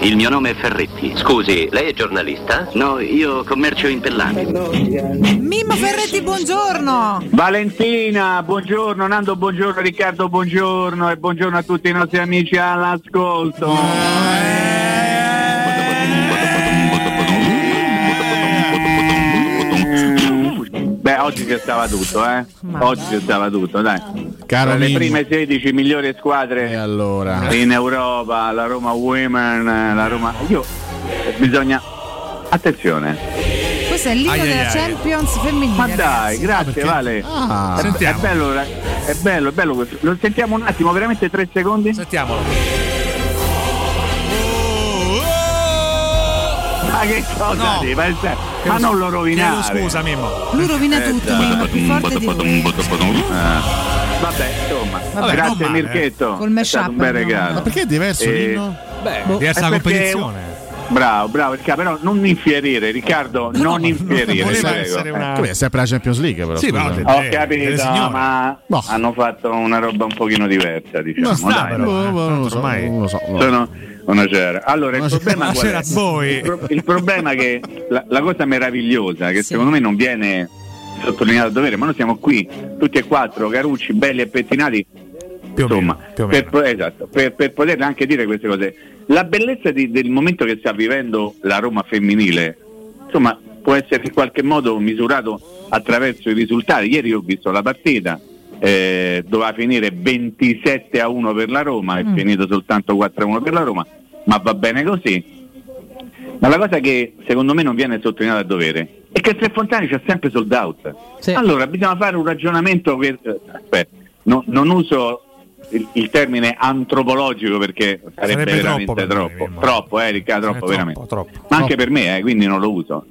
Il mio nome è Ferretti. Scusi, lei è giornalista? No, io commercio in pellami. Mimmo Ferretti, buongiorno. Valentina, buongiorno, Nando, buongiorno, Riccardo, buongiorno e buongiorno a tutti i nostri amici all'ascolto. Beh, oggi ci stava tutto, eh? Oggi ci stava tutto, dai. Caro le prime 16 migliori squadre E allora? in Europa, la Roma Women, la Roma... Io, bisogna... Attenzione. Questo è ai, della ai. Champions femminile. Ma dai, ragazzi. grazie Vale. Ah, È, è Sentiamo. bello, è bello, è bello questo. Lo sentiamo un attimo, veramente tre secondi? Sentiamolo. Ma che cosa No. di? Ma, ma non lo rovinare. Chiedo scusa, Mimmo. Lui rovina tutto, Mimmo, più forte di lui. Ah. Vabbè, insomma, Vabbè, non grazie male. Mirchetto. Col è un bel no? regalo. Ma perché è diverso Eh, l'inno? Beh, Boh. diversa la competizione. Bravo, bravo, Riccardo, però non infierire, Riccardo, non infierire. prego. essere una- Come è sempre la Champions League però. Sì, ma- Ho Eh, capito, ma Boh. hanno fatto una roba un pochino diversa, diciamo. Ma sta, dai. però. Boh, boh, non lo so, non lo so. non lo so. Sono una c'era. Allora, il Una problema qual è? voi. Il, pro- il problema è che la, la cosa meravigliosa, che Sì. secondo me non viene sottolineata a dovere, ma noi siamo qui, tutti e quattro, carucci, belli e pettinati, Più insomma, meno. Più per, po- esatto, per, per poter anche dire queste cose. La bellezza di- del momento che sta vivendo la Roma femminile, insomma, può essere in qualche modo misurato attraverso i risultati. Ieri ho visto la partita, eh, doveva finire 27 a 1 per la Roma, è Mm. finito soltanto 4 a 1 per la Roma, ma va bene così. Ma la cosa che secondo me non viene sottolineata a dovere è che Tre Fontani c'è sempre sold out. Sì. Allora bisogna fare un ragionamento per, eh, aspetta, no- non uso il, il termine antropologico perché sarebbe, Sarebbe veramente troppo troppo, troppo, eh, Riccardo, Eh, troppo, troppo, veramente. troppo. Ma anche per me, eh, quindi non lo uso.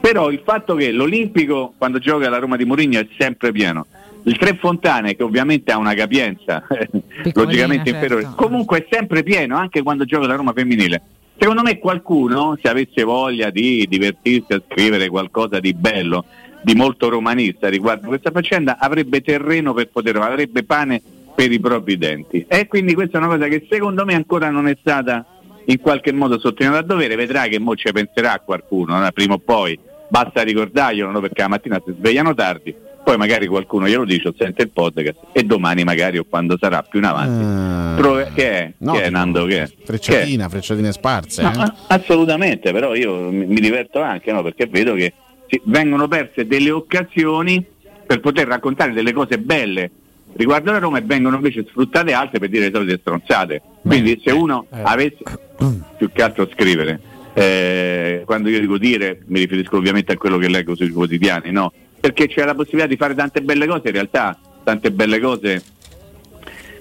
Però il fatto che l'Olimpico quando gioca la Roma di Mourinho è sempre pieno. Il Tre Fontane, che ovviamente ha una capienza logicamente certo. inferiore, comunque è sempre pieno anche quando gioca la Roma femminile. Secondo me qualcuno, se avesse voglia di divertirsi a scrivere qualcosa di bello, di molto romanista riguardo questa faccenda, avrebbe terreno per poter, avrebbe pane per i propri denti. E quindi questa è una cosa che secondo me ancora non è stata in qualche modo sottolineata a dovere, vedrà che mo ci penserà qualcuno, no? prima o poi, basta ricordarglielo, no? perché la mattina si svegliano tardi, poi magari qualcuno glielo dice o sente il podcast e domani magari o quando sarà più in avanti. Eh, Trove- che è? no, che è Nando? Che è? Frecciatina, frecciatine sparse. No, eh. assolutamente, però io mi, mi diverto anche no? perché vedo che si- vengono perse delle occasioni per poter raccontare delle cose belle riguardo la Roma e vengono invece sfruttate altre per dire le solite stronzate. Quindi se uno Eh. avesse più che altro scrivere, eh, quando io dico dire mi riferisco ovviamente a quello che leggo sui quotidiani, no? Perché c'è la possibilità di fare tante belle cose, in realtà tante belle cose.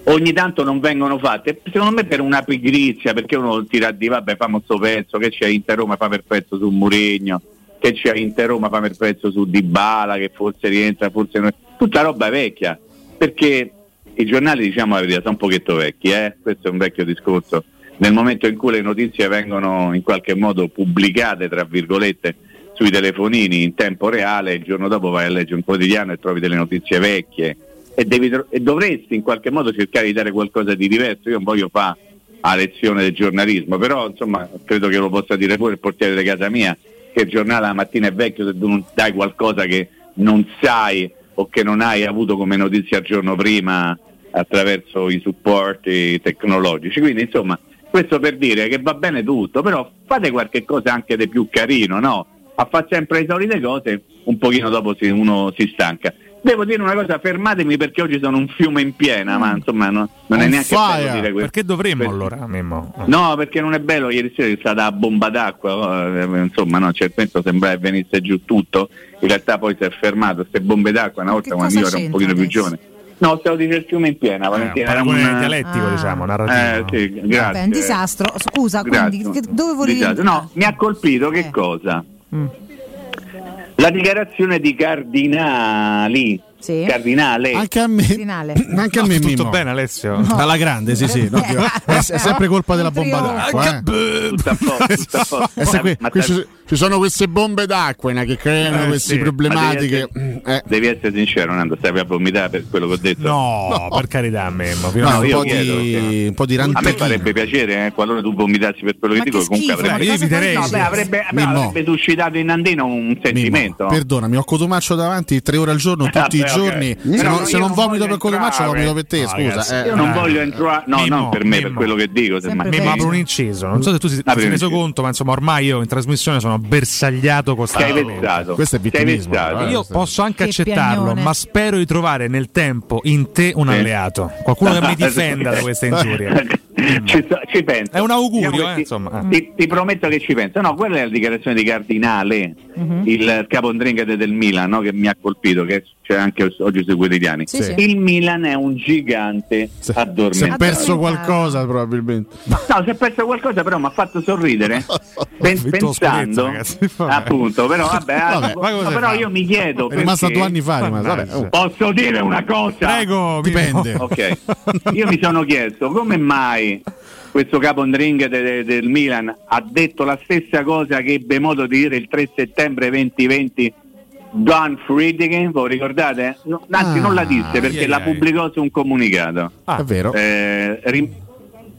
Ogni tanto non vengono fatte, secondo me per una pigrizia, perché uno tira di vabbè famo sto pezzo, che c'è Inter Roma fa per pezzo su Murigno, che c'è Inter Roma fa per pezzo su Dybala, che forse rientra, forse non... tutta roba vecchia, perché i giornali diciamo la verità sono un pochetto vecchi, eh? questo è un vecchio discorso, nel momento in cui le notizie vengono in qualche modo pubblicate, tra virgolette, sui telefonini in tempo reale, il giorno dopo vai a leggere un quotidiano e trovi delle notizie vecchie e, devi e dovresti in qualche modo cercare di dare qualcosa di diverso. Io non voglio fare la lezione del giornalismo, però insomma credo che lo possa dire pure il portiere di casa mia, che il giornale la mattina è vecchio se tu non dai qualcosa che non sai o che non hai avuto come notizia il giorno prima attraverso i supporti tecnologici. Quindi insomma questo per dire che va bene tutto, però fate qualche cosa anche di più carino, no? A fare sempre le solite cose, un pochino dopo si- uno si stanca. Devo dire una cosa, fermatemi perché oggi sono un fiume in piena, ma insomma no- non è neanche fire. bello dire questo. Perché dovremmo questo. allora, Mimmo? No, perché non è bello, ieri sera è stata a bomba d'acqua, eh, insomma no, certamente sembrava che venisse giù tutto, in realtà poi si è fermato, queste bombe d'acqua una volta Che quando io ero un pochino più adesso? giovane. No, stavo dicendo il fiume in piena, Eh, Valentina. era paragone un- dialettico, Ah. diciamo, Eh, narrativo. sì, grazie. Vabbè, è un disastro. Scusa, Grazie. quindi che- dove volevi Disastro. No, mi ha colpito che Eh. cosa? Mm. La dichiarazione di Cardinali. Sì. Cardinale. Anche a me. Cardinale. Anche a me, Tutto Mimmo. bene, Alessio? Alla grande, sì, sì. no, è, è sempre colpa della bomba d'acqua. eh. Tutto a posto, tutto a posto. Ma ci sono queste bombe d'acqua no, che creano Eh, queste sì. problematiche. Ma devi Eh, Devi essere sincero, Nando, stavi a vomitare per quello che ho detto. No, per carità, Memmo. fino no, a- un, io po chiedo, di, un po' di A me farebbe piacere, eh, qualora tu vomitassi per quello che Ma dico, che comunque schifo, avrebbe, io eviterei, no, beh, avrebbe, beh, Mimmo. avrebbe suscitato in Nandino un sentimento. Mimmo, perdonami, ho Cotumaccio davanti tre ore al giorno, tutti i Vabbè, ok. giorni. Se Però non, io se non vomito per Cotumaccio, entrare. vomito per te. No, scusa. eh. Io non Eh. voglio entrare, no, Mimmo, non per me, per Mimmo. quello che dico. Memmo, apro un inciso. Non so se tu ti, sei reso conto, ma insomma, ormai io in trasmissione sono bersagliato costantemente. Questo è vittimismo, eh. Io posso anche Che accettarlo, piagnone. ma spero di trovare nel tempo in te un alleato, qualcuno che mi difenda da queste ingiurie. ci, ci penso. È un augurio, Diciamo eh, ti- insomma. Ti, ti prometto che ci penso. No, quella è la dichiarazione di Cardinale, Mhm. il capondringate del Milan, no, che mi ha colpito, che c'è anche oggi sui quotidiani. Sì, sì. Il Milan è un gigante Se- Si è addormentato. perso qualcosa, probabilmente. No, si è perso qualcosa, però mi ha fatto sorridere. Lo pensando, ragazzi. Appunto, però vabbè, Vabbè, no, però fa? io mi chiedo È rimasto perché- due anni fa. rimasto. Vabbè, oh. Posso dire una cosa? Prego, Dipende. Ok, io mi sono chiesto come mai questo capondring de- de- del Milan ha detto la stessa cosa che ebbe modo di dire il 3 settembre 2020 Don Friedkin, voi ricordate? No, anzi Ah, non la disse perché ai, la pubblicò su un comunicato. Ah, È vero. Eh, rim-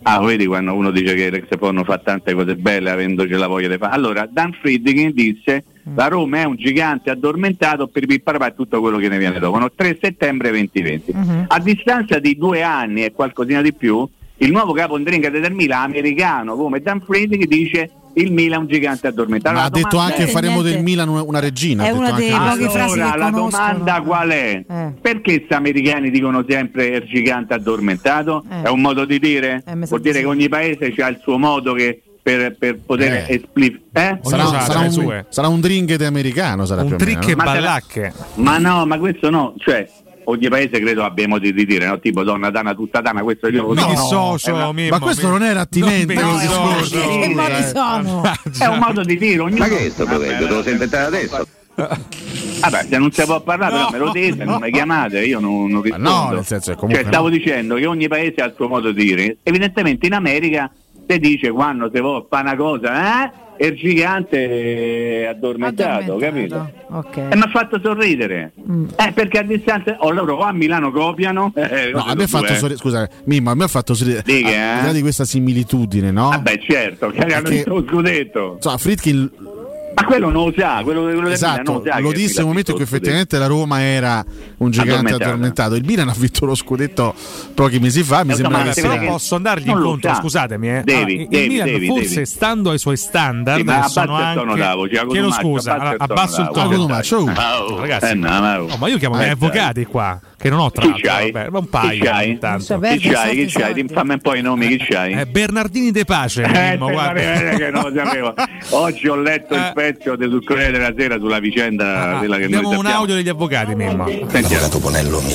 ah, vedi quando uno dice che Rex non fa tante cose belle avendoci la voglia di fare. Allora, Dan Friedkin disse la Roma è un gigante addormentato per pipparpà tutto quello che ne viene dopo. No, 3 settembre 2020. Mhm. A distanza di due anni e qualcosina di più, il nuovo capo Ndringa del Milan, americano come Dan Friedkin, dice il Milan è un gigante addormentato. Ma ha detto anche è- faremo niente. del Milan una, regina. È detto una anche dei pochi frasi allora, che la domanda qual è? Eh. Perché questi americani dicono sempre il gigante addormentato? Eh. È un modo di dire? Eh, Vuol di dire che ogni paese ha il suo modo che per, per poter Eh. espli- eh? Sarà, sarà le un, sarà un americano. Sarà un o meno, trick e no? Ma sarà- ballacche. Ma no, ma questo no, cioè ogni paese credo abbia modi di dire, no? Tipo donna dana tutta dana, questo io lo Mi so. dissocio, È una- Mimmo, Ma questo mi- non era attinente mi discorso. dissocio. Che modi eh. sono? È un modo di dire, ognuno... Ma che è sto potendo? Te lo sei inventato adesso? Vabbè, se non si può parlare, però No. me lo dite, non mi chiamate, io non, non Ma rispondo. no, nel senso, è comunque cioè, stavo no. dicendo che ogni paese ha il suo modo di dire. Evidentemente in America si dice quando si vuole fare una cosa, eh? E il gigante è addormentato, capito? Ok. E mi ha fatto sorridere. Mm. Eh, perché a distanza. Oh, loro qua a Milano copiano. Eh, No, a me ha fatto eh. sorridere. Scusa, Mimmo, a me ha fatto sorridere. Dica, Al eh? di là di questa similitudine, no? Vabbè, certo, che hanno vinto lo scudetto. Insomma, Friedkin Ma quello non lo sa, quello, quello esatto, non lo sa. lo disse nel ha momento in cui effettivamente la Roma era un gigante addormentato. Il Milan ha vinto lo scudetto pochi mesi fa. Mi sembra che sia. posso andargli non lo incontro, sa. scusatemi. Eh. Devi, Allora, il devi, Milan, devi, forse devi. stando ai suoi standard, Sì, sono anche. Iago Chiedo scusa, abbasso il tono. Ah, Ragazzi, eh, ma, oh. Ma io chiamo gli avvocati qua, che non ho tra Chi l'altro, c'hai? vabbè, ma un Chi paio c'hai? tanto. Non so, Chi c'hai? Chi c'hai? soldi. Fammi un po' i nomi, chi c'hai? Eh, Bernardini De Pace, Eh, Mimmo, se guarda. che non lo sapevo. Oggi ho letto il Eh. pezzo del Corriere della Sera sulla vicenda Ah, della che abbiamo noi un sappiamo. audio degli avvocati, Mimmo. Sentiamo. L'avvocato Bonello mi,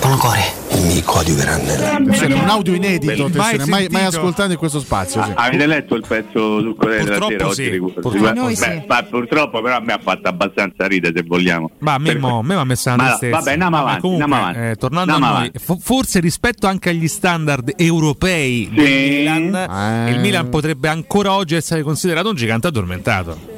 Buon cuore. Mi coadiuverà nella... Attenzione, un audio inedito, Mai mai, mai ascoltato in questo spazio. Sì. Ah, Avete letto il pezzo sul Corriere della Purtroppo Sera sì, oggi? Purtroppo Beh, sì. ma purtroppo però a me ha fatto abbastanza ridere se vogliamo. Ma a me mi ha messo una Ma- tristezza. vabbè, andiamo avanti, comunque, andiamo avanti. eh, tornando Andiamo a noi, avanti. fo- forse rispetto anche agli standard europei del Sì. Milan, Eh. il Milan potrebbe ancora oggi essere considerato un gigante addormentato.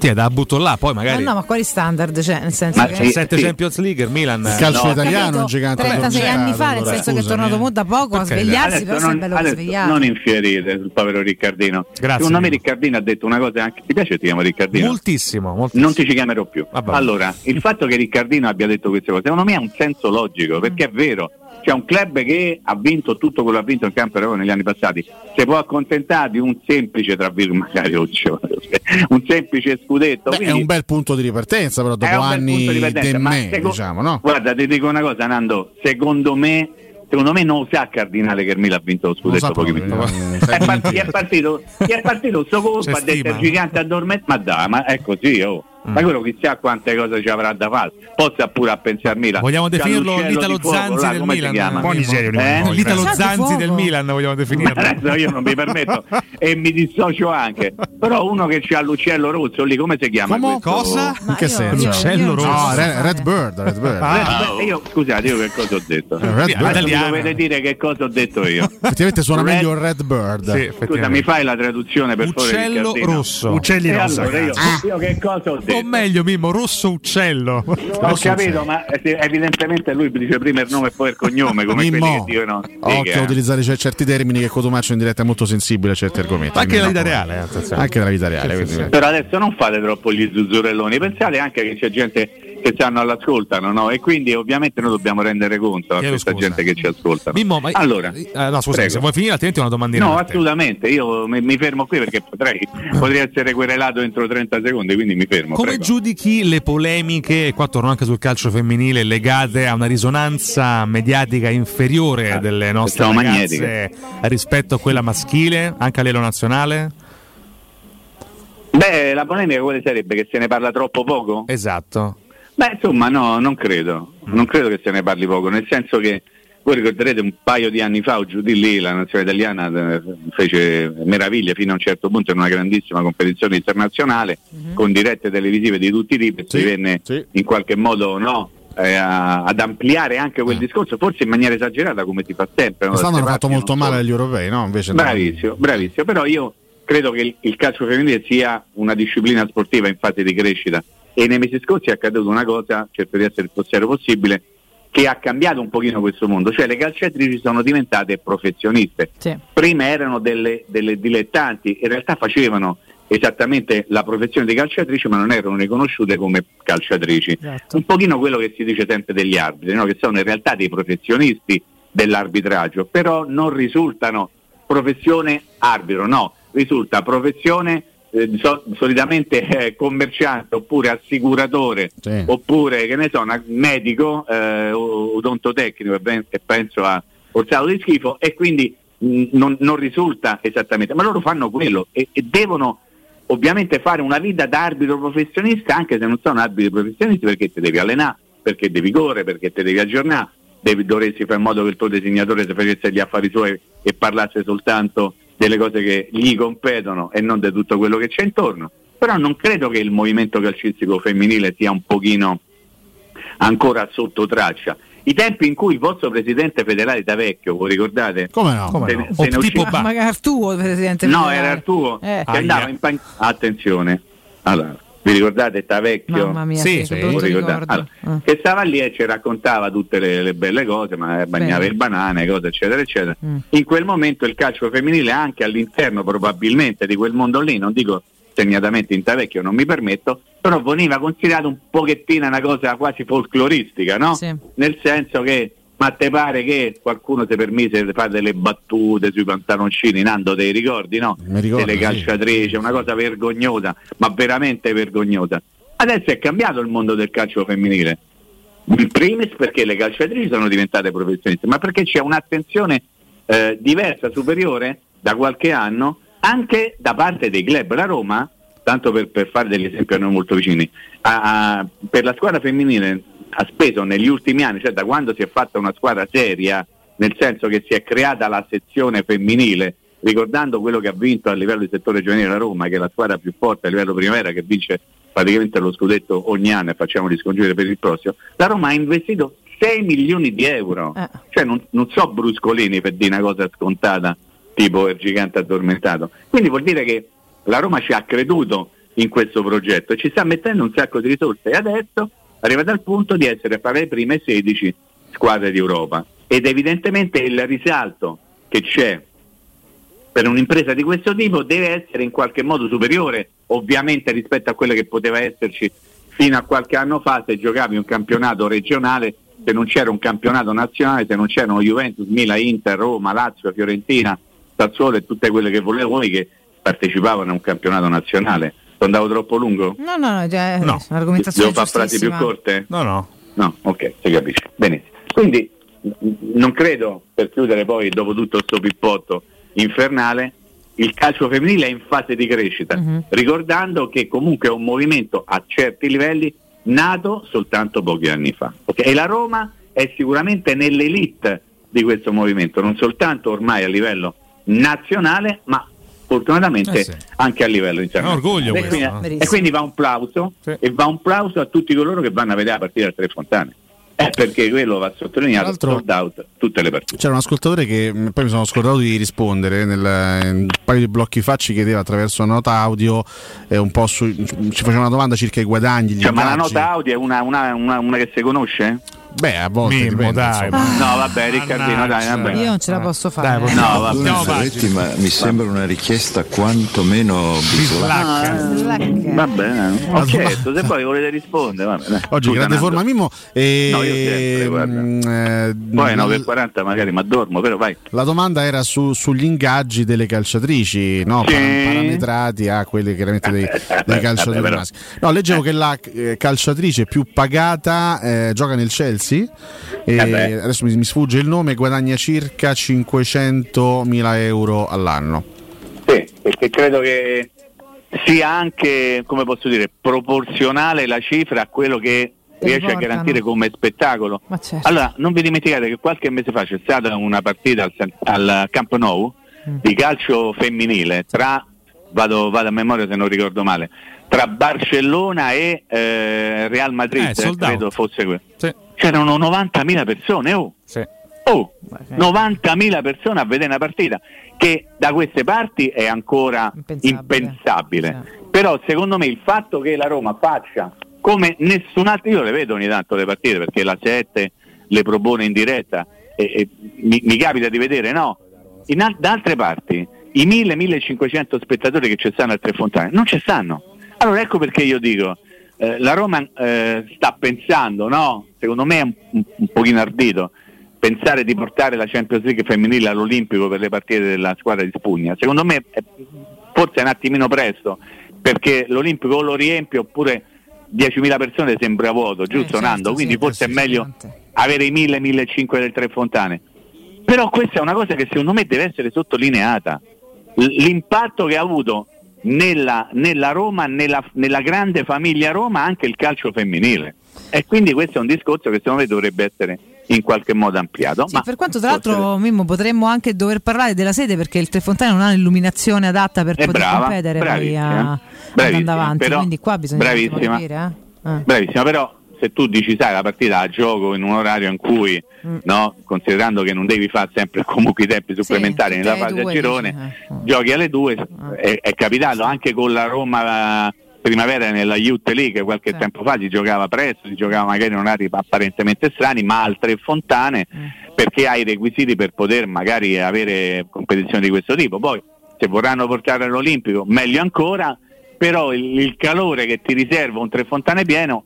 Ti è da butto là, poi Ma magari no, ma quali standard? Cioè, nel senso Ma che. sì. 7 Champions League, il Milan Il calcio No. italiano è un gigante 36 anni fa, nel allora, senso che è scusami, tornato eh. mo da poco a Perché? svegliarsi, però si è non, bello adesso non infierite sul povero Riccardino. Grazie, Secondo me. Riccardino ha detto una cosa anche. Ti piace ti chiamo Riccardino? moltissimo, moltissimo. Non ti ci chiamerò più. Vabbè. Allora, il fatto che Riccardino abbia detto queste cose, secondo me ha un senso logico, perché è vero. C'è un club che ha vinto tutto quello che ha vinto in campo europeo negli anni passati, si può accontentare di un semplice, tra virgolette, un semplice scudetto. Beh, è quindi- un bel punto di ripartenza, però è dopo anni di me, seco- diciamo, no? Guarda, ti dico una cosa, Nando, secondo me, secondo me non sa Cardinale che il Milan ha vinto lo lo scudetto pochi proprio, non- È, sai par- niente. gli è partito, è partito sto colpo, ha detto il gigante addormentato, ma dai, ma è così, oh. Ma quello chissà quante cose ci avrà da fare. Possa pure a pensarmi là. Vogliamo C'ha definirlo l'uccello l'Italo di fuoco, Zanzi là, del come si Milan? chiama? Buoni serio, Eh? L'Italo Sa di Zanzi fuoco. del Milan vogliamo definirlo. Adesso io non mi permetto e mi dissocio anche. Però uno che c'ha l'uccello rosso lì, come si chiama? Come? Cosa? In che senso? io- Uccello io- rosso. No, Red, Red Bird, Red Bird. Ah, Beh, io, scusate, io che cosa ho detto? Red Sì, Bird. Mi dovete dire che cosa ho detto io. Effettivamente suona Red- meglio Red Bird. Sì, Scusa, mi fai la traduzione per favore? Uccello rosso. Uccelli rosa. allora io, cazzo. io che cosa ho detto? O meglio, Mimmo, rosso uccello. Ho capito, ma eh, evidentemente lui dice prima il nome e poi il cognome, come quelli Mimmo, che dicono. occhio a utilizzare cer- certi termini che Cotumaccio in diretta è molto sensibile a certi argomenti. Anche nella vita reale, eh, attenzione. Anche nella vita reale. quindi- Però adesso non fate troppo gli zuzzurelloni, pensate anche che c'è gente che stanno all'ascoltano, no? E quindi ovviamente noi dobbiamo rendere conto a questa gente che ci ascolta. Mimmo, ma allora, eh, no, scusa, se vuoi finire, altrimenti una domandina. No, assolutamente, io mi, mi fermo qui perché potrei, potrei essere querelato entro 30 secondi, quindi mi fermo. Come prego. giudichi le polemiche, e qua torno anche sul calcio femminile, legate a una risonanza mediatica inferiore Ah, delle nostre pensavo ragazze rispetto a quella maschile, anche a livello nazionale? Beh, la polemica quale sarebbe? Che se ne parla troppo poco? Esatto. Beh, insomma, no, non credo. Non credo che se ne parli poco, nel senso che voi ricorderete un paio di anni fa, o giù di lì, la nazionale italiana eh, fece meraviglie fino a un certo punto in una grandissima competizione internazionale con dirette televisive di tutti i tipi Sì, si venne sì. in qualche modo no, eh, a- ad ampliare anche quel discorso, forse in maniera esagerata come si fa sempre. no? Quest'anno Da hanno fatto molto male agli europei, no? Invece. Bravissimo, bravissimo, però io credo che il, il calcio femminile sia una disciplina sportiva in fase di crescita e nei mesi scorsi è accaduto una cosa, cerco di essere il più serio possibile, che ha cambiato un pochino questo mondo, cioè le calciatrici sono diventate professioniste. Sì. Prima erano delle, delle dilettanti, in realtà facevano esattamente la professione di calciatrici ma non erano riconosciute come calciatrici. Esatto. Un pochino quello che si dice sempre degli arbitri, no? che sono in realtà dei professionisti dell'arbitraggio, però non risultano professione arbitro, no, risulta professione eh, so- solitamente eh, commerciante oppure assicuratore Sì. oppure che ne so, una- medico, eh, odontotecnico e e penso a Orsato di schifo e quindi mh, non, non risulta esattamente, ma loro fanno quello e, e devono ovviamente fare una vita da arbitro professionista anche se non sono arbitri professionisti perché ti devi allenare, perché devi correre, perché ti devi aggiornare, devi, dovresti fare in modo che il tuo disegnatore si facesse gli affari suoi e parlasse soltanto delle cose che gli competono e non di tutto quello che c'è intorno. Però non credo che il movimento calcistico femminile sia un pochino ancora sotto traccia. I tempi in cui il vostro presidente federale da vecchio, voi ricordate? Come no? Come Se no? se ne tipo Ba- magari Artuo, presidente. No, federale. era Arturo Eh. che andava in pan- Attenzione, allora, vi ricordate Tavecchio? Mamma mia, Sì, sì. Allora, Eh. che stava lì e ci raccontava tutte le, le belle cose, ma bagnava Bene. il banane, cose eccetera eccetera. Mm. In quel momento il calcio femminile anche all'interno probabilmente di quel mondo lì, non dico segnatamente in Tavecchio, non mi permetto, però veniva considerato un pochettino una cosa quasi folcloristica, no? Sì. Nel senso che ma te pare che qualcuno si permise di fare delle battute sui pantaloncini, Nando, te ricordi, no? Mi ricordo, delle sì. calciatrici, una cosa vergognosa, ma veramente vergognosa. Adesso è cambiato il mondo del calcio femminile. In primis perché le calciatrici sono diventate professioniste, ma perché c'è un'attenzione eh, diversa, superiore da qualche anno anche da parte dei club. La Roma, tanto per, per fare degli esempi a noi molto vicini, ha- ha- per la squadra femminile ha speso negli ultimi anni, cioè da quando si è fatta una squadra seria, nel senso che si è creata la sezione femminile, ricordando quello che ha vinto a livello di settore giovanile la Roma, che è la squadra più forte a livello primavera che vince praticamente lo scudetto ogni anno e facciamo gli scongiuri per il prossimo, la Roma ha investito 6 milioni di euro. Eh. Cioè non, non so bruscolini per dire una cosa scontata tipo il gigante addormentato. Quindi vuol dire che la Roma ci ha creduto in questo progetto e ci sta mettendo un sacco di risorse e adesso arriva dal punto di essere fra le prime 16 squadre d'Europa ed evidentemente il risalto che c'è per un'impresa di questo tipo deve essere in qualche modo superiore ovviamente rispetto a quello che poteva esserci fino a qualche anno fa se giocavi un campionato regionale, se non c'era un campionato nazionale, se non c'erano Juventus, Milan, Inter, Roma, Lazio, Fiorentina, Sassuolo e tutte quelle che volevo voi che partecipavano a un campionato nazionale. Andavo troppo lungo? No, no, no, già, No. eh, argomentazione Devo fare frasi più corte? No, no. No, ok, si capisce. Benissimo. Quindi non credo, per chiudere poi dopo tutto questo pippotto infernale, il calcio femminile è in fase di crescita, Mhm. ricordando che comunque è un movimento a certi livelli nato soltanto pochi anni fa. ok? E la Roma è sicuramente nell'elite di questo movimento, non soltanto ormai a livello nazionale, ma fortunatamente Eh sì. anche a livello internazionale. orgoglio e, questo, quindi, e quindi va un plauso Sì. e va un plauso a tutti coloro che vanno a vedere la partita al Tre Fontane. Eh, perché quello va sottolineato, l'altro- sold out tutte le partite. C'era un ascoltatore che mh, poi mi sono scordato di rispondere nel, in un paio di blocchi fa ci chiedeva attraverso una nota audio eh, un po' su, ci faceva una domanda circa i guadagni. Gli Cioè, ma la nota audio è una, una- una- una che si conosce? Beh, a volte Mimmo, dipende, dai, insomma. No, vabbè, Riccardino, dai, vabbè. Io non ce la posso fare. Dai, eh. No, vabbè. Andiamo Ferretti, ma mi sembra una richiesta quantomeno bislacca. Bislacca. Slacca. Va bene, ho chiesto, se poi volete rispondere, va bene. Oggi Scusa, grande forma Mimmo. E, No, io sempre, guarda. mh, eh, Poi l- 9.40 magari, ma dormo, però vai. La domanda era su- sugli ingaggi delle calciatrici, no? Sì. Param- parametrati a quelli chiaramente dei, dei calciatori maschi. No, leggevo che la eh, calciatrice più pagata eh, gioca nel Chelsea. E Eh adesso mi, mi sfugge il nome, guadagna circa 500.000 euro all'anno. Sì, perché credo che sia anche, come posso dire, proporzionale la cifra a quello che riesce a portano. garantire come spettacolo. Ma certo. Allora, non vi dimenticate che qualche mese fa c'è stata una partita al, al Camp Nou Mm. di calcio femminile tra, vado, vado a memoria se non ricordo male, tra Barcellona e eh, Real Madrid, Eh, credo fosse quello. Sì, C'erano 90.000 persone, oh! sì. Oh, 90.000 persone a vedere una partita che da queste parti è ancora Impensabile. impensabile. Però secondo me il fatto che la Roma faccia come nessun altro, io le vedo ogni tanto le partite perché la 7 le propone in diretta e, e mi, mi capita di vedere, no? In al- da altre parti i 1000-1500 spettatori che ci stanno a Tre Fontane non ci stanno. Allora ecco perché io dico, eh, la Roma eh, sta pensando, no? Secondo me è un, un, pochino ardito pensare di portare la Champions League femminile all'Olimpico per le partite della squadra di Spugna. Secondo me è, forse è un attimino presto, perché l'Olimpico o lo riempie oppure 10.000 persone sembra vuoto, giusto certo, Nando? Quindi sì, forse è meglio avere i 1.000-1.500 del Tre Fontane. Però questa è una cosa che secondo me deve essere sottolineata. L- L'impatto che ha avuto nella, nella Roma, nella, nella grande famiglia Roma, anche il calcio femminile. E quindi questo è un discorso che secondo me dovrebbe essere in qualche modo ampliato. Sì, ma per quanto tra forse- l'altro Mimmo potremmo anche dover parlare della sede perché il Tre Fontane non ha l'illuminazione adatta per È poter brava, competere poi bravissima, a, bravissima, avanti, però- quindi qua bisogna bravissima. capire, eh? Eh. Bravissima, però se tu dici sai la partita a gioco in un orario in cui, Mm. no, considerando che non devi fare sempre comunque i tempi supplementari tutte nella fase a girone, dici, eh. giochi alle due, è, è capitato anche con la Roma eh, primavera nella Youth League qualche Sì. tempo fa si giocava presto, si giocava magari in orari apparentemente strani, ma altre fontane Mm. perché hai i requisiti per poter magari avere competizioni di questo tipo. Poi se vorranno portare all'Olimpico meglio ancora, però il, il calore che ti riserva un Tre Fontane pieno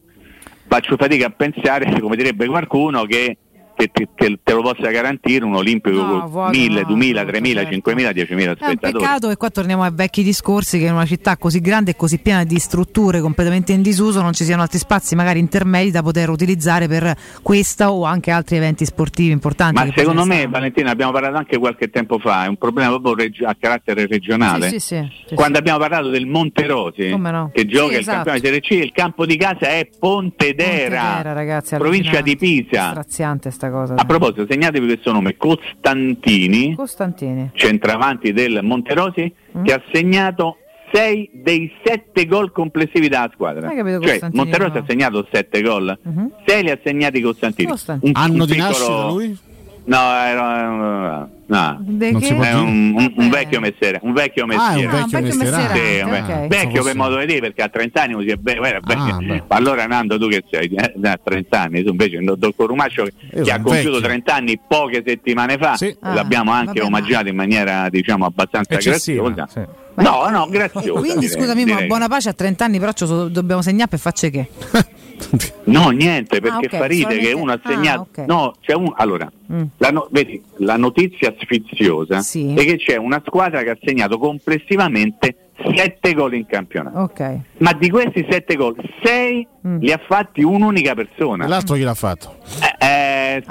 faccio fatica a pensare, come direbbe qualcuno, che, che ti- che te lo possa garantire un Olimpico No, con vuoto 1000, no, 2000, vuoto, 3000, certo. 5000, 10.000 È un spettatori. peccato e qua torniamo ai vecchi discorsi che in una città così grande e così piena di strutture completamente in disuso non ci siano altri spazi magari intermedi da poter utilizzare per questa o anche altri eventi sportivi importanti. Ma secondo me, stanno. Valentina, abbiamo parlato anche qualche tempo fa, è un problema proprio regio- a carattere regionale. Sì, sì, sì, Quando abbiamo parlato del Monterosi, Come no? che gioca Sì, il esatto. campione di Serie C, il campo di casa è Pontedera, Pontedera, ragazzi, provincia di. Pisa. Straziante sta cosa. A proposito, segnatevi questo nome, Costantini, Costantini. centravanti del Monterosi, Mm. che ha segnato 6 dei 7 gol complessivi dalla squadra. Hai capito, Cioè, Costantini, Monterosi no? ha segnato 7 gol, Mhm. 6 li ha segnati Costantini. Costantini. Un- Anno un di piccolo- nascita lui? No, era, no. Si può È un, un- un Vabbè. vecchio mestiere, un vecchio Ah, è un mestiere. Ah, un vecchio vecchio mestierante. Sì, mestierante, un ve- ok. vecchio per modo di dire perché a 30 anni è be- era vecchio. Ah, beh. allora Nando tu che sei Eh, a 30 anni tu invece il dottor Corumaccio che, che ha compiuto vecchio. 30 anni poche settimane fa Sì. l'abbiamo Ah, anche vabbè, omaggiato in maniera diciamo abbastanza Eccessiva. graziosa sì. no no graziosa Quindi direi, scusami, ma direi. buona pace a 30 anni, però ce lo dobbiamo segnare per facce che? no niente perché ok, fa ride che uno ha ah, segnato ok. no c'è un allora Mm. la, no- vedi, la notizia sfiziosa Sì. è che c'è una squadra che ha segnato complessivamente 7 gol in campionato Ok. ma di questi 7 gol 6 Mm. li ha fatti un'unica persona E l'altro chi l'ha fatto? Eh, eh.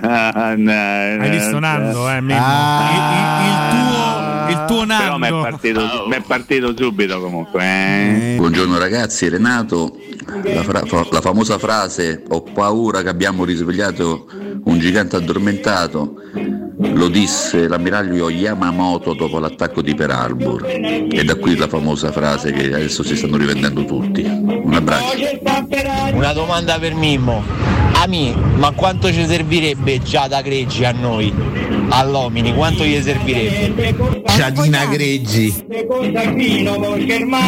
Hai visto Nando, eh? Ah. il, il- il tuo, Il tuo Però mi è partito, m'è partito subito comunque. eh. Buongiorno ragazzi, Renato, la, fra- fa- la famosa frase ho paura che abbiamo risvegliato un gigante addormentato lo disse l'ammiraglio Yamamoto dopo l'attacco di Pearl Harbor e da qui la famosa frase che adesso si stanno rivendendo tutti. Un abbraccio. Una domanda per Mimmo. Ami, ma quanto ci servirebbe già da Greggi a noi? All'Omini, quanto gli servirebbe? Giadina Greggi.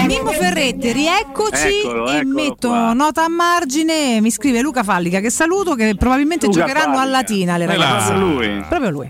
Mimmo Ferretti, rieccoci Eccolo, e eccolo metto qua. nota a margine. Mi scrive Luca Fallica che saluto che probabilmente Luca giocheranno a Fallica. Latina le Eh ragazze. Proprio lui. Proprio lui.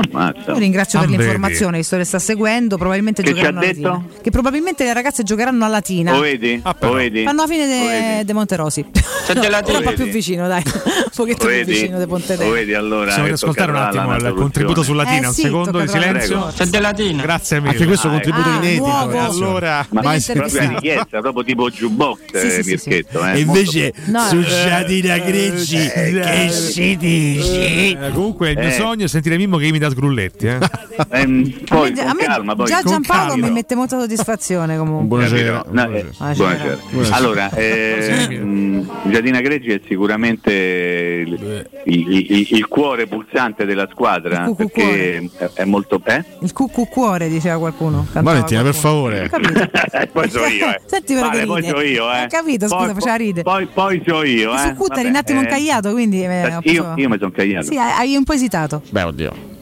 Ammazza. Io ringrazio per Ah, l'informazione, visto che sta seguendo, probabilmente Che ci giocheranno ha a Latina. detto? Che probabilmente le ragazze giocheranno a Latina. Lo vedi? Ah. Lo vedi? Fanno la fine de, vedi? de Monterosi. C'è della Però un po' Vedi? più vicino, dai. Un pochetto più vedi? vicino de Ponte Lo vedi allora? Possiamo che riascoltare un attimo il contributo sulla Latina, Eh un sì, secondo di silenzio. C'è della Tina. Grazie mille. Anche questo Ah, contributo ah, inedito. Allora, Ben mai Proprio richiesta, proprio tipo jukebox, eh, Mirchetto, eh, E invece No. su Giadina Greggi che si dice? eh, comunque il mio Eh. sogno è sentire Mimmo che imita Sgrulletti. Eh. Ehm, poi A me- calma, poi già Giampaolo mi mette molta soddisfazione comunque. Buonasera. No, eh, Buonasera. buonasera. Buonasera. Allora, eh, mh, Giardina Greggi è sicuramente il, il- il- il cuore pulsante della squadra perché è, è molto... Eh? Il cucù cuore, diceva qualcuno. Valentina, per favore. Poi so io, eh. Senti però Vale, poi ride. so io, eh. Ho capito, scusa, Poi- faceva ride. Poi, poi so io, eh. Su Cutta eri un attimo eh. incagliato, quindi eh, ho Io, io mi sono cagliato. Sì, hai hai un po' esitato. Beh, oddio.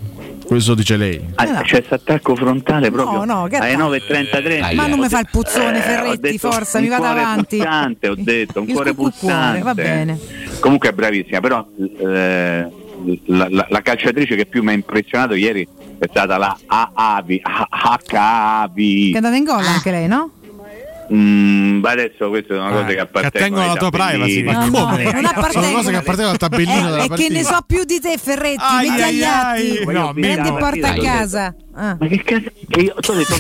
Questo dice lei. Ah, no. C'è questo attacco frontale proprio No, no, alle attacco? 9.33. Ma non mi fa il puzzone, Eh, Ferretti, detto forza, un mi vado cuore avanti. Pulsante, ho detto, un Il cuore pulsante. va bene. Comunque è bravissima, però eh, la, la- la calciatrice che più mi ha impressionato ieri è stata la Aavi. Che è andata in gol anche lei, no? Mm, ma adesso questa è una cosa Eh, che appartiene che attengono alla tua privacy. No, Ma no, come? non Sono appartengono. cose che appartengono al tabellino Eh, della è che ne partita. so più di te, Ferretti, Ai, metti ai, agli ai. atti. No, Prendi e porta a casa. Ah. Ma che cazzo? Che io ti ho detto ha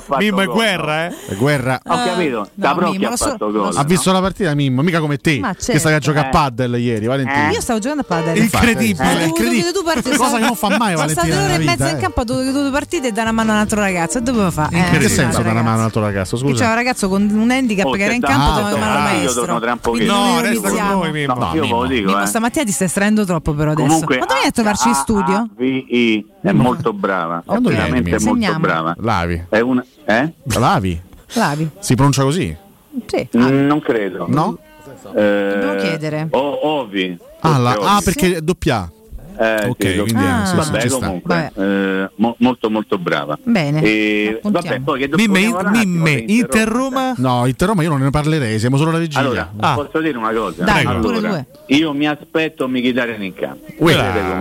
fatto Mimmo è guerra, eh. È guerra. Ho capito, Ah, da no, Mimmo, ha so- fatto lo gol. so. Ha visto la partita Mimmo, mica come te, Ma che stavi a certo. giocare a Eh. paddle ieri, Valentina. Io stavo giocando a padel. Incredibile. Eh, incredibile. due partite. Cosa che non fa mai Sono Valentina state ore e mezza in eh. campo, ho dovuto due partite e dare una mano a un altro ragazzo. E dovevo fare? In che senso dare una mano a un altro ragazzo? Che c'era un Scusa. ragazzo con un handicap Oh, che era in c'è campo da- doveva ah, mano al io maestro. torno tra un Quindi pochino. No, resta con noi, Mimmo. No, io ve lo dico, Mimmo, eh. stamattina ti stai estraendo troppo però adesso. Ma dove vieni a trovarci in studio? È molto brava, vieni, veramente Mimmo? molto brava. Lavi. È una eh? Lavi? Lavi? Si pronuncia così? Sì. Mm, non credo. No? Eh, Dobbiamo chiedere. O, ovi. Ah, la- ah, perché è doppia. Eh, ok, quindi Ah. eh, Vabbè, comunque, eh, mo- molto molto brava. Bene. E, vabbè, poi che Mimme, attimo Mimme, Inter Roma. No, Inter Roma io non ne parlerei, siamo solo alla vigilia. Allora, Ah. posso dire una cosa? Dai, allora, due. io mi aspetto Mkhitaryan in campo.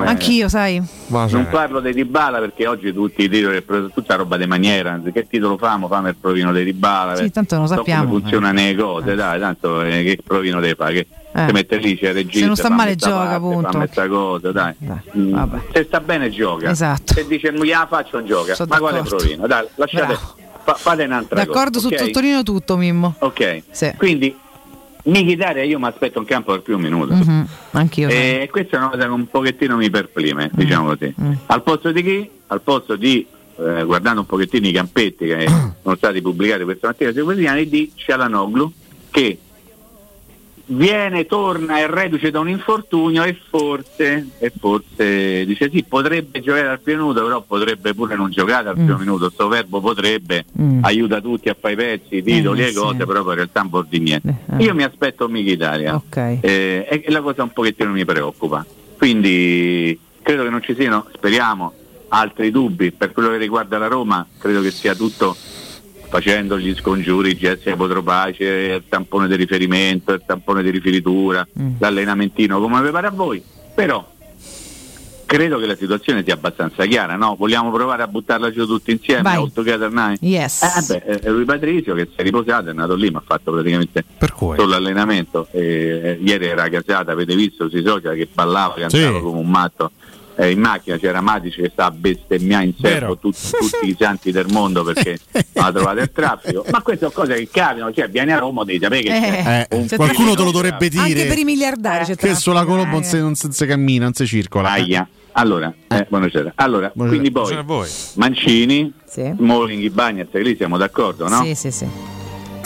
Anch'io, sai. Ma Non parlo di Dybala perché oggi tutti i titoli, tutta roba di maniera, anzi che titolo famo? Famo il provino di Dybala. Sì, eh. tanto lo So sappiamo. come funzionano le cose, dai, tanto eh, che provino deve fare? Che Eh. si mette lì, c'è regista, Se non sta male, gioca, appunto. fammi sta cosa, dai. Dai, Mm. Se sta bene gioca. Esatto. Se dice non gliela faccio non gioca. Sono Ma quale d'accordo. provino? Dai, lasciate, fa- fate un'altra D'accordo cosa. su ok? Tottorino tutto, Mimmo. Ok, Sì. quindi Mkhitaryan io mi aspetto in campo per più un minuto. Mhm, Anch'io. E questa è una cosa che un pochettino mi perplime, diciamo così. Mm. Al posto di chi? Al posto di, eh, guardando un pochettino i campetti che sono stati pubblicati questa mattina sui quotidiani, di Cialanoglu che viene, torna e reduce da un infortunio e forse, e forse dice sì, potrebbe giocare al primo minuto, però potrebbe pure non giocare al primo Mm. minuto. Sto verbo potrebbe Mm. aiuta tutti a fare i pezzi, titoli Eh, e cose, sì. però poi in realtà non vuol dire niente. Eh, eh. Io mi aspetto Mkhitaryan Ok. eh, e la cosa un pochettino mi preoccupa. Quindi credo che non ci siano, speriamo, altri dubbi. Per quello che riguarda la Roma, credo che sia tutto facendo gli scongiuri, Jessica Potropace, il tampone di riferimento, il tampone di riferitura, Mm. l'allenamentino come vi pare a voi. Però credo che la situazione sia abbastanza chiara, no? Vogliamo provare a buttarla giù tutti insieme, Vai. all together nine? Yes. Eh, beh, eh, lui Patrizio che si è riposato, è nato lì, ma ha fatto praticamente solo allenamento. E, eh, ieri era casata, avete visto sui social che ballava, cantava Sì. come un matto. Eh, in macchina c'era Matic che sta a bestemmiare in serbo tut- tutti i santi del mondo perché non ha trovato il traffico. Ma queste sono cose che capitano, cioè vieni a Roma devi sapere che Eh, c'è qualcuno te lo dovrebbe Anche dire per i miliardari c'è che sulla traffico, Colombo non eh. si, non si- cammina, non si circola. Aia. Allora, eh, buonasera. Allora, Buonasera. quindi poi Buonasera a voi. Mancini, Sì. Smalling, che lì siamo d'accordo, no? Sì, sì, sì.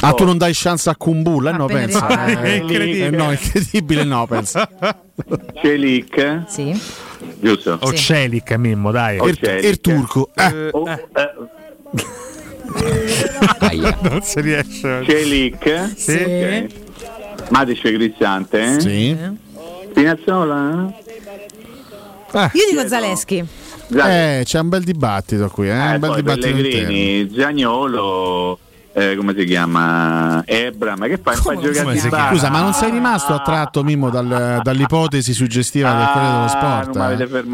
Ah, tu non dai chance a Kumbulla? Eh, no, pensa. Eh, Incredibile. eh, no, incredibile, no, pensa. Celic, Sì. giusto? O Celic, Mimmo, dai. Il, Celic. il turco. Eh, Oh, eh, Non si riesce. Celic, Sì. ok. Matic Cristante, sì. Spinazzola, Io dico. Zaleschi. Eh, c'è un bel dibattito qui, eh, Eh, un bel poi dibattito. Pellegrini, Zagnolo, eh, come si chiama? Ebra, ma che fai? Fai come chiama? bara? Scusa, ma non sei rimasto attratto, Mimmo, dal- dall'ipotesi suggestiva del Corriere dello Ah, Sport?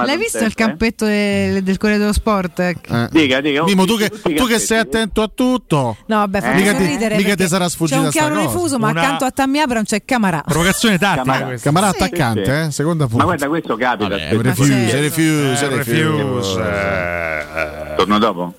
eh? L'hai visto il eh? campetto del, del Corriere dello Sport? Eh. Dica, dica, Mimmo, tu che, tu che sei attento a tutto. No, vabbè, fa Eh, mica mica ti- ridere. mica ti sarà sfuggita C'è un chiaro rifuso, ma Una- accanto a Tammy Abram c'è Camara. Provocazione tattica Camara. questa. Camara Sì. attaccante, Sì, sì. eh? seconda Ma punta. guarda, questo capita. Vabbè, spesso. refuse, refuse, Eh, refuse. refuse, eh, Torno dopo?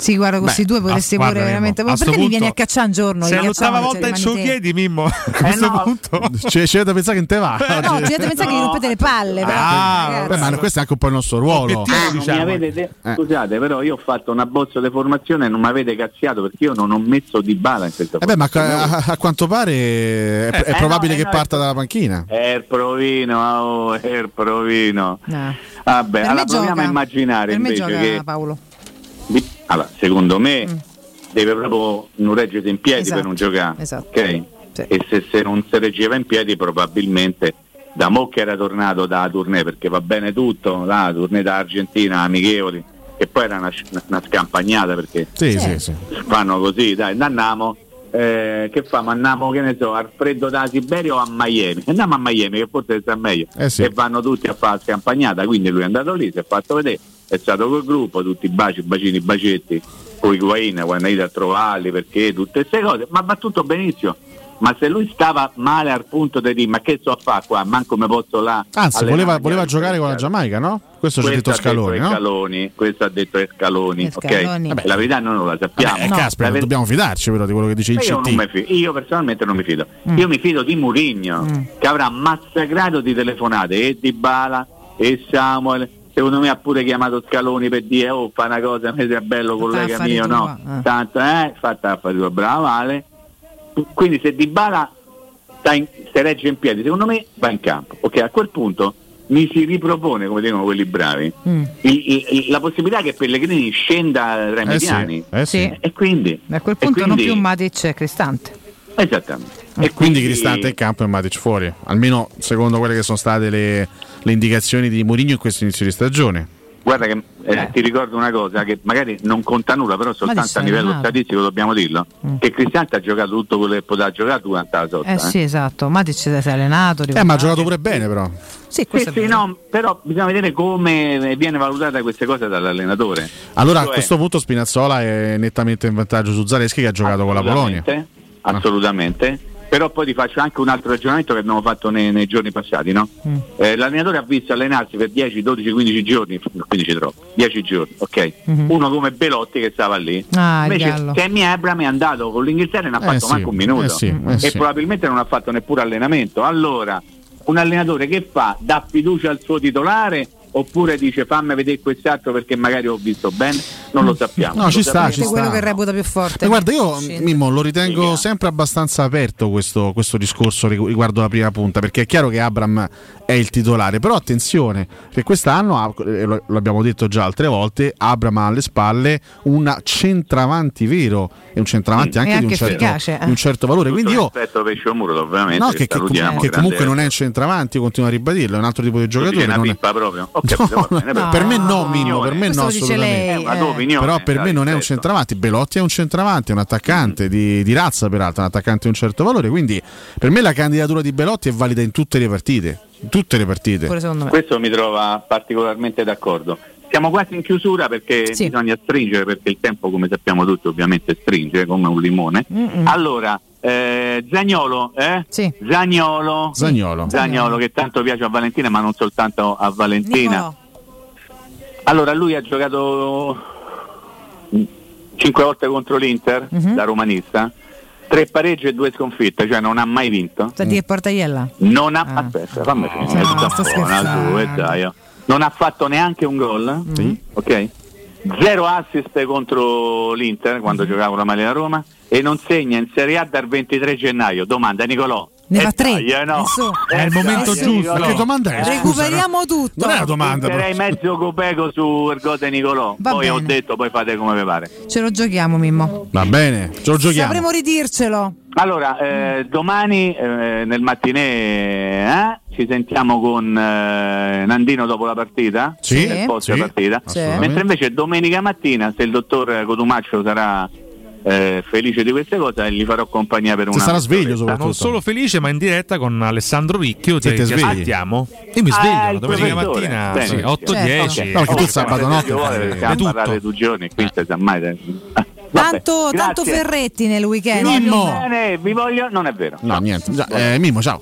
Sì, guarda, questi due potresti ah, pure guarda, veramente. Mimmo, Ma a perché mi vieni a cacciare un giorno? Sei Li l'ottava cacciamo, volta in cioè, suo chiedi, Mimmo. A questo no. punto. C'è, c'è da pensare che te va. No, ci dovete pensare che gli rompete le palle. Ah. Beh, ma questo è anche un po' il nostro ruolo. Ah, diciamo. mi avete de- Eh. Scusate, però io ho fatto una bozza di formazione e non mi avete cazziato perché io non ho messo di bala in questa Eh beh, ma a, a quanto pare è, è Eh, probabile no, che eh, no, parta dalla panchina. È il provino, oh, è il provino. No. Vabbè, allora proviamo a immaginare Per me invece gioca che Paolo. Allora, secondo me Mm. deve proprio non reggere in piedi Esatto, per non giocare. esatto. ok? Sì. E se, se non si reggeva in piedi probabilmente da mo che era tornato da tournée perché va bene tutto, la tournée da Argentina, amichevoli, e poi era una, una scampagnata perché Sì, Sì. sì, sì. fanno così, dai, andiamo. Eh, che famo? Andiamo, che ne so, al freddo da Siberia o a Miami? Andiamo a Miami che forse sta meglio. Eh sì. E vanno tutti a fare la scampagnata, quindi lui è andato lì, si è fatto vedere, è stato col gruppo, tutti i baci, bacini, bacetti, poi Higuain quando è a trovarli, perché tutte queste cose, ma va tutto benissimo. Ma se lui stava male al punto di dire ma che so a fare qua, manco me posso là. Anzi, voleva, voleva giocare con la. Giamaica, no? Questo ci ha detto Questo Scaloni, detto no? Scaloni, questo ha detto Scaloni, ok? Scaloni. Vabbè, la verità noi non la sappiamo. Eh, No. caspita, La ver- dobbiamo fidarci però di quello che dice il io, non CT. io personalmente non mi fido. Mm. Io mi fido di Murigno Mm. che avrà massacrato di telefonate e Di Bala e Samuel. Secondo me ha pure chiamato Scaloni per dire oh fa una cosa, mi sei bello collega mio, no? eh. Tanto eh, fatta affari tua, brava Vale. Quindi se Di Bala in- se regge in piedi, secondo me va in campo. Ok, a quel punto mi si ripropone, come dicono quelli bravi, Mm. il- il- la possibilità che Pellegrini scenda tra i Eh mediani. sì, eh sì. E quindi A quel punto non quindi- più Matic e Cristante. Esattamente. E quindi Cristante in campo e Matic fuori, almeno secondo quelle che sono state le, le indicazioni di Mourinho in questo inizio di stagione. Guarda che eh, ti ricordo una cosa che magari non conta nulla, però soltanto a livello allenato. statistico dobbiamo dirlo, Mm. che Cristante ha giocato tutto quello che poteva giocare durante la sosta. Eh sì, esatto. Matic si è allenato. Eh, ma ha giocato pure bene però. Sì, Sì, sì, no, però bisogna vedere come viene valutata queste cose dall'allenatore. Allora a Cioè, questo punto Spinazzola è nettamente in vantaggio su Zaleschi che ha giocato con la Polonia. Assolutamente, Assolutamente. Però poi ti faccio anche un altro ragionamento che abbiamo fatto nei, nei giorni passati, no? Mm. Eh, l'allenatore ha visto allenarsi per 10, 12, 15 giorni, 15 troppo, 10 giorni, ok? Mhm. Uno come Belotti che stava lì. Ah, Invece. Tammy Abram è andato con l'Inghilterra e non ha Eh fatto sì, manco un minuto. eh sì, eh e sì. probabilmente non ha fatto neppure allenamento. Allora, un allenatore che fa? Dà fiducia al suo titolare oppure dice fammi vedere quest'altro perché magari ho visto bene? Non lo sappiamo. No, Lo ci sta, ci è quello sta. che reputa più forte. E guarda, io Sì. Mimmo lo ritengo sempre abbastanza aperto questo, questo discorso rigu- riguardo la prima punta, perché è chiaro che Abram è il titolare, però attenzione, che quest'anno, eh, lo lo abbiamo detto già altre volte, Abram ha alle spalle un centravanti vero e un centravanti anche, e di, un anche certo, efficace, eh. di un certo valore. Quindi io... rispetto per Sciomuro ovviamente No, che, che, che- comunque grande- non è un centravanti, io continuo a ribadirlo, è un altro tipo di giocatore. è una non è- pippa proprio. Ho No, bene, per, però- per me no, No. Mimmo, per me no assolutamente. lei. Eh. opinione, Però per me non è un rispetto. centravanti, Belotti è un centravanti, è un attaccante di, di razza peraltro, un attaccante di un certo valore, quindi per me la candidatura di Belotti è valida in tutte le partite, in tutte le partite. Questo mi trova particolarmente d'accordo. Siamo quasi in chiusura perché Sì. bisogna stringere, perché il tempo, come sappiamo tutti, ovviamente stringe come un limone. Mm-mm. Allora, eh, Zagnolo, eh? Sì. Zagnolo. Zagnolo. Zagnolo che tanto piace a Valentina, ma non soltanto a Valentina. Nicolò. Allora, lui ha giocato cinque volte contro l'Inter Mhm. da romanista, tre pareggi e due sconfitte, cioè non ha mai vinto. Di che portaiella? Non ha Ah. aspetta, fammi No, finire, sto sta buona scherzando. tu, e dai, oh. non ha fatto neanche un gol, Sì. ok? Zero assist contro l'Inter quando giocava con la maglia Roma e non segna in Serie A dal 23 gennaio. Domanda Nicolò. Ne Eh fa tre. dai, eh, no. Adesso- È il Eh momento dai, giusto. Ma che domanda è? Recuperiamo no? tutto. Non è una domanda. Metterei mezzo copeco su Ergode Nicolò. Va poi ho bene. detto, poi fate come vi pare. Ce lo giochiamo, Mimmo. Va bene, ce lo giochiamo. Sapremo ridircelo. Allora, eh, domani eh, nel mattinè eh, ci sentiamo con eh, Nandino dopo la partita, Sì, nel post sì, partita. Mentre invece domenica mattina, se il dottor Cotumaccio sarà eh, felice di queste cose, gli farò compagnia per Se una sarà sveglio soprattutto. Non solo felice, ma in diretta con Alessandro Ricchio. Te ti svegli? aspettiamo. Io mi Ah, sveglio il domenica mattina, sì, 8-10. Certo. No, tu Oh, sabato se notte vuole, tutto. due giorni, qui sa mai. Ah, vabbè, Tanto, tanto. Ferretti nel weekend. Mimmo. bene, vi voglio, non è vero. No, niente. Già, eh, Mimmo, ciao.